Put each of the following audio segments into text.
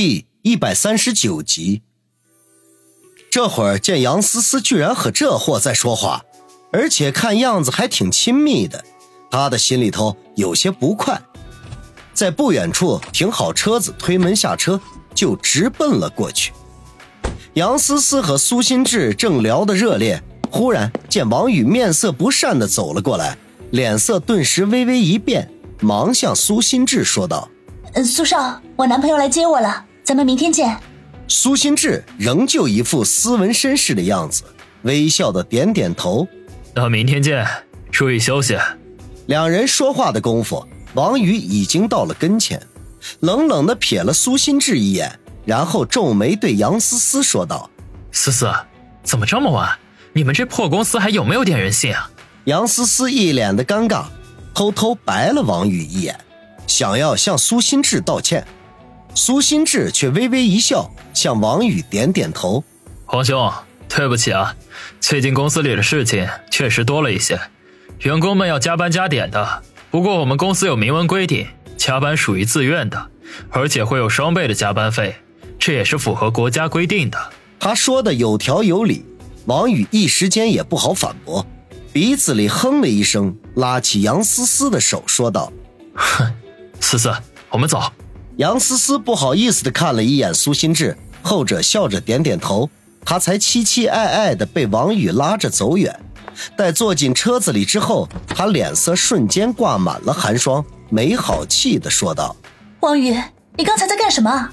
第一百三十九集。这会儿见杨思思居然和这货在说话，而且看样子还挺亲密的，他的心里头有些不快。在不远处停好车子，推门下车，就直奔了过去。杨思思和苏心志正聊得热烈，忽然见王宇面色不善的走了过来，脸色顿时微微一变，忙向苏心志说道：“，苏少，我男朋友来接我了，咱们明天见。”苏心志仍旧一副斯文绅士的样子，微笑的点点头：“那明天见，注意休息。”两人说话的功夫，王宇已经到了跟前，冷冷的瞥了苏心志一眼。然后皱眉对杨思思说道：“思思，怎么这么晚？你们这破公司还有没有点人性啊？”杨思思一脸的尴尬，偷偷白了王宇一眼，想要向苏心志道歉。苏心志却微微一笑，向王宇点点头：“黄兄，对不起啊，最近公司里的事情确实多了一些，员工们要加班加点的。不过我们公司有明文规定，加班属于自愿的，而且会有双倍的加班费。”这也是符合国家规定的。他说的有条有理，王宇一时间也不好反驳，鼻子里哼了一声，拉起杨思思的手说道：“哼，思思，我们走。”杨思思不好意思的看了一眼苏心志，后者笑着点点头，他才期期艾艾的被王宇拉着走远。待坐进车子里之后，他脸色瞬间挂满了寒霜，没好气的说道：“王宇，你刚才在干什么？”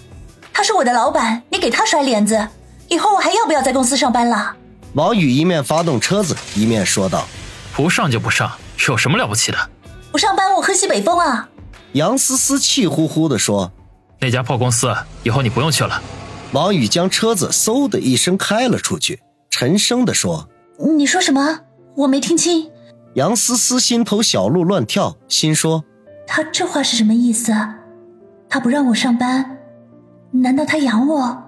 他是我的老板，你给他甩脸子，以后我还要不要在公司上班了？王宇一面发动车子，一面说道：“不上就不上，有什么了不起的？不上班我喝西北风啊！”杨思思气呼呼地说：“那家破公司以后你不用去了。”王宇将车子嗖的一声开了出去，沉声地说：“你说什么？我没听清。”杨思思心头小鹿乱跳，心说：“他这话是什么意思？他不让我上班？”难道他养我？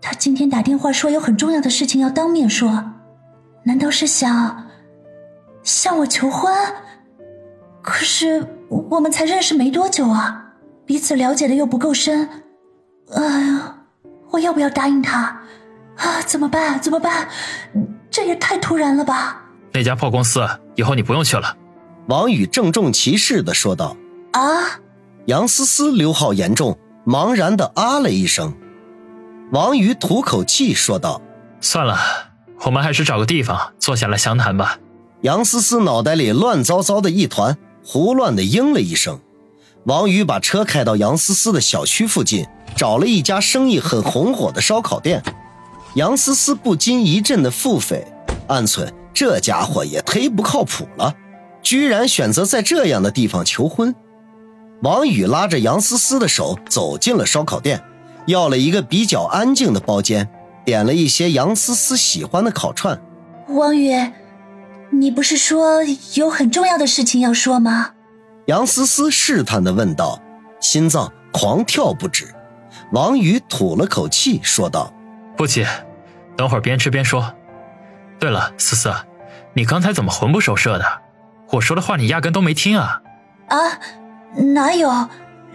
他今天打电话说有很重要的事情要当面说，难道是想向我求婚？可是我们才认识没多久啊，彼此了解的又不够深。哎呀，我要不要答应他？啊，怎么办？怎么办？这也太突然了吧！那家破公司以后你不用去了。”王宇郑重其事的说道。“啊！”杨思思刘浩严重。茫然的啊了一声，王宇吐口气说道：“算了，我们还是找个地方坐下来详谈吧。”杨思思脑袋里乱糟糟的一团，胡乱的应了一声。王宇把车开到杨思思的小区附近，找了一家生意很红火的烧烤店。杨思思不禁一阵的腹诽，暗忖这家伙也忒不靠谱了，居然选择在这样的地方求婚。王宇拉着杨思思的手走进了烧烤店，要了一个比较安静的包间，点了一些杨思思喜欢的烤串。王宇，你不是说有很重要的事情要说吗？杨思思试探的问道，心脏狂跳不止。王宇吐了口气说道：“不急，等会儿边吃边说。对了，思思，你刚才怎么魂不守舍的？我说的话你压根都没听啊？”啊。哪有？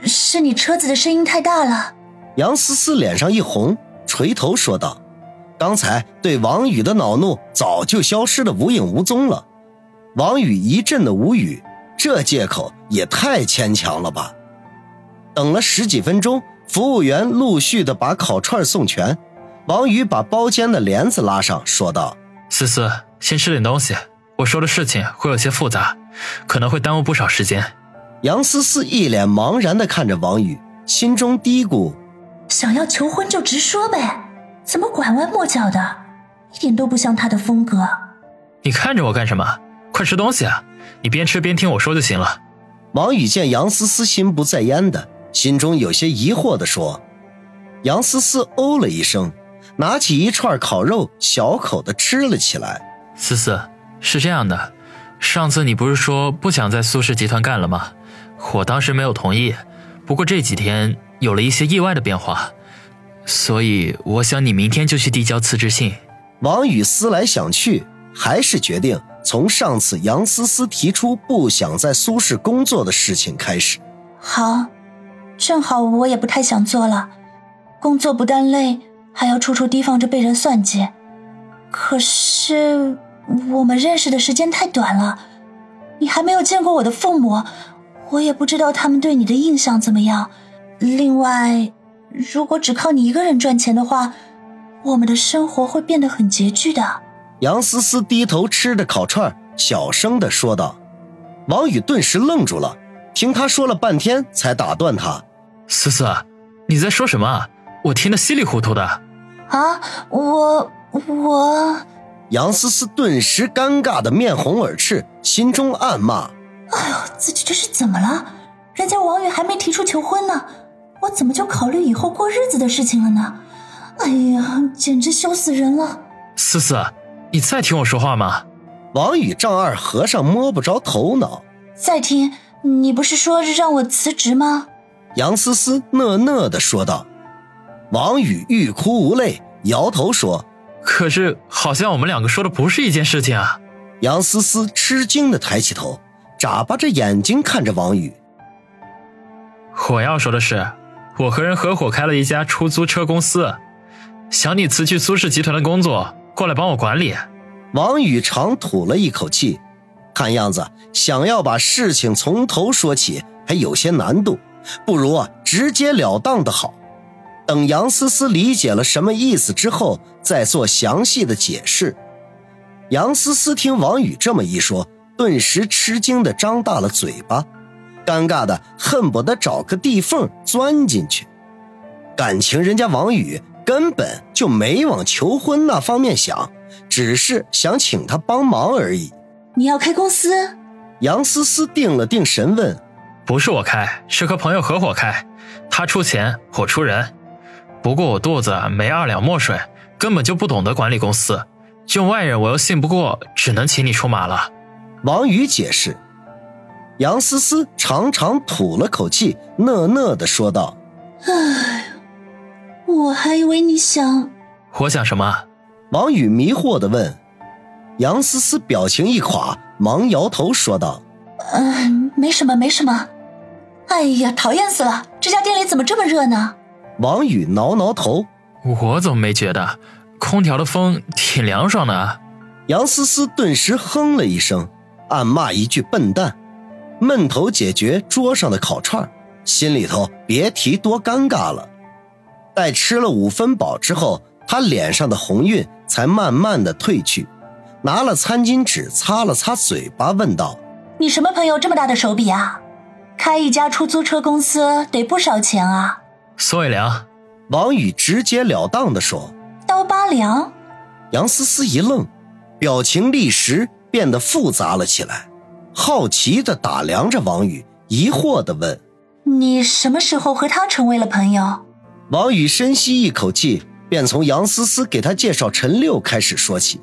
是你车子的声音太大了。杨思思脸上一红，垂头说道：“刚才对王宇的恼怒早就消失的无影无踪了。”王宇一阵的无语，这借口也太牵强了吧？等了十几分钟，服务员陆续的把烤串送全，王宇把包间的帘子拉上，说道：“思思，先吃点东西。我说的事情会有些复杂，可能会耽误不少时间。”杨思思一脸茫然的看着王宇，心中嘀咕：“想要求婚就直说呗，怎么拐弯抹角的，一点都不像他的风格。”你看着我干什么？快吃东西啊！你边吃边听我说就行了。王宇见杨思思心不在焉的，心中有些疑惑的说：“杨思思哦了一声，拿起一串烤肉，小口的吃了起来。思思，是这样的，上次你不是说不想在苏氏集团干了吗？”我当时没有同意，不过这几天有了一些意外的变化，所以我想你明天就去递交辞职信。王宇思来想去，还是决定从上次杨思思提出不想在苏氏工作的事情开始。好，正好我也不太想做了，工作不但累，还要处处提防着被人算计。可是我们认识的时间太短了，你还没有见过我的父母，我也不知道他们对你的印象怎么样。另外，如果只靠你一个人赚钱的话，我们的生活会变得很拮据的。杨思思低头吃着烤串，小声的说道。王宇顿时愣住了，听他说了半天，才打断他：“思思，你在说什么？我听得稀里糊涂的。”啊，我我……杨思思顿时尴尬的面红耳赤，心中暗骂：“哎呦，自己这是怎么了？人家王宇还没提出求婚呢。”我怎么就考虑以后过日子的事情了呢？哎呀，简直羞死人了！思思，你在听我说话吗？王宇丈二和尚摸不着头脑。在听？你不是说让我辞职吗？杨思思讷讷的说道。王宇欲哭无泪，摇头说：“可是好像我们两个说的不是一件事情啊。”杨思思吃惊的抬起头，眨巴着眼睛看着王宇。我要说的是。我和人合伙开了一家出租车公司，想你辞去苏氏集团的工作，过来帮我管理。王宇长吐了一口气，看样子想要把事情从头说起还有些难度，不如啊直截了当的好。等杨思思理解了什么意思之后，再做详细的解释。杨思思听王宇这么一说，顿时吃惊的张大了嘴巴。尴尬的恨不得找个地缝钻进去，感情人家王宇根本就没往求婚那方面想，只是想请他帮忙而已。你要开公司？杨思思定了定神问：“不是我开，是和朋友合伙开，他出钱，我出人。不过我肚子没二两墨水，根本就不懂得管理公司，用外人我又信不过，只能请你出马了。”王宇解释。杨思思长长吐了口气，讷讷的说道：“哎，我还以为你想……我想什么？”王宇迷惑的问。杨思思表情一垮，忙摇头说道：“嗯，没什么，没什么。哎呀，讨厌死了！这家店里怎么这么热呢？”王宇挠挠头：“我怎么没觉得？空调的风挺凉爽的。”杨思思顿时哼了一声，暗骂一句：“笨蛋。”闷头解决桌上的烤串，心里头别提多尴尬了。待吃了五分饱之后，他脸上的红晕才慢慢的褪去，拿了餐巾纸擦了擦嘴巴，问道：“你什么朋友这么大的手笔啊？开一家出租车公司得不少钱啊？”苏伟良，王宇直截了当的说：“刀疤梁。”杨思思一愣，表情立时变得复杂了起来。好奇的打量着王宇，疑惑的问：“你什么时候和他成为了朋友？”王宇深吸一口气，便从杨思思给他介绍陈六开始说起，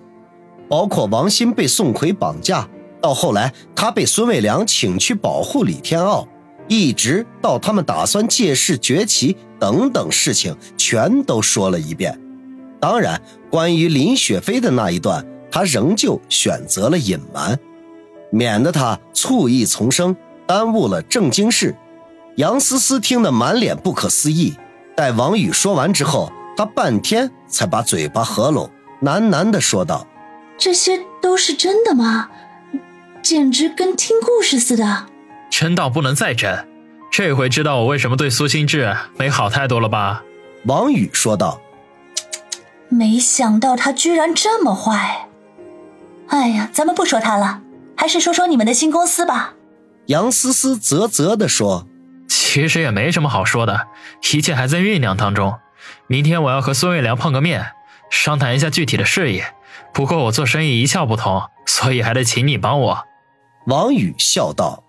包括王鑫被宋奎绑架，到后来他被孙卫良请去保护李天傲，一直到他们打算借势崛起等等事情，全都说了一遍。当然，关于林雪飞的那一段，他仍旧选择了隐瞒。免得他醋意丛生，耽误了正经事。杨思思听得满脸不可思议。待王宇说完之后，他半天才把嘴巴合拢，喃喃地说道：“这些都是真的吗？简直跟听故事似的。真到不能再真。这回知道我为什么对苏心志没好态度了吧？”王宇说道：“没想到他居然这么坏。哎呀，咱们不说他了。”还是说说你们的新公司吧。杨思思啧啧地说：“其实也没什么好说的，一切还在酝酿当中。明天我要和孙卫良碰个面，商谈一下具体的事宜。不过我做生意一窍不通，所以还得请你帮我。”王宇笑道。